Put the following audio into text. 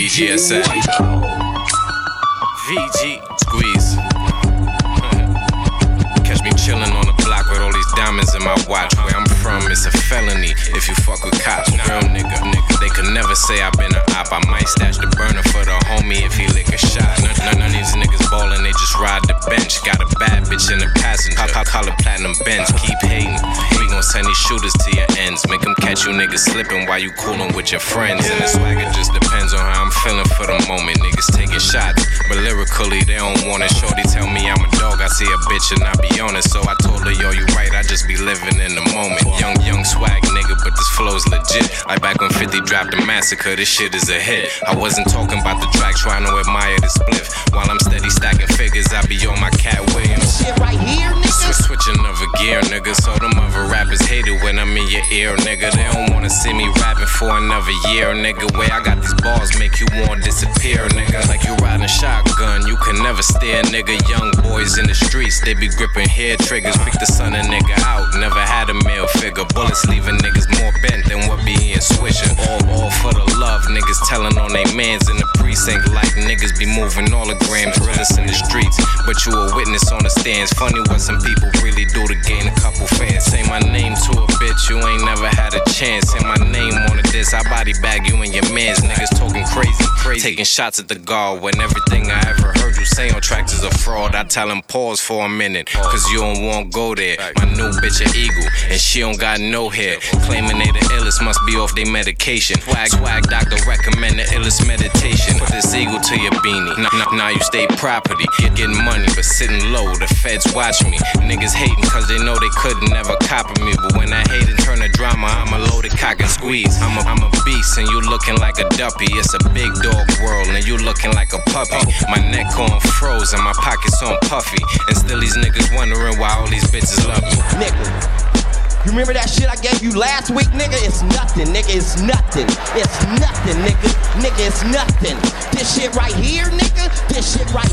VGSA. VG squeeze. Catch me chillin' on the block with all these diamonds in my watch. Where I'm from, it's a felony if you fuck with cops. Real nigga, nigga. They could never say I've been a op. I might stash the burner for the homie if he lick a shot. None, none, of these niggas ballin', they just ride the bench. Got a bad bitch in the passenger. Call, call it platinum bench. Keep hating. Send these shooters to your ends. Make them catch you niggas slipping while you coolin' with your friends. And the swagger just depends on how I'm feeling for the moment. Niggas taking shots, but lyrically they don't want it. Shorty tell me I'm a dog. I see a bitch and I be on it. So I told her, yo, you right. I just be living in the moment. Young, young swag nigga, but this flow's legit. Like back when 50 dropped the massacre, this shit is a hit. I wasn't talking about the track, trying to admire the spliff. While I'm steady stacking figures, I be on my Katt Williams. Shit right here, nigga. Switch, switching of a gear, nigga. So them other rappers when I'm in your ear, nigga. They don't wanna see me rapping for another year, nigga. Way I got these balls make you wanna disappear, nigga. Like you riding a shotgun, you can never steer, nigga. Young boys in the streets, they be gripping hair triggers. Pick the son of nigga out, never had a male figure. Bullets leaving niggas more bent than what be in swishing. All, all for the love, niggas telling on they mans in the precinct. Like niggas be moving all the holograms, realest in the streets. But you a witness on the stands. Funny what some people really do to gain a couple fans. Say my name to a bitch, you ain't never had a chance. Say my name on a diss, I body bag you and your mans. Niggas talking crazy, crazy. Taking shots at the guard when everything I ever heard you say on tracks is a fraud. I tell him pause for a minute, cause you don't want go there. My new bitch a eagle, and she don't got no hair. Claiming they the illest must be off their medication. Swag, swag doctor recommend the illest meditation. Put this eagle to your beanie. Now, now, now you stay property, get getting money, but sitting low. The feds watch me. Niggas hating cause they know they couldn't never copy me. But when I hate and turn to drama, I'm a loaded cock and squeeze. I'm a, I'm a beast and you looking like a duppy. It's a big dog world and you looking like a puppy. My neck on froze and my pockets on puffy. And still these niggas wondering why all these bitches love me. You remember that shit I gave you last week, nigga? It's nothing, nigga. It's nothing. It's nothing, nigga. Nigga, it's nothing. This shit right here, nigga. This shit right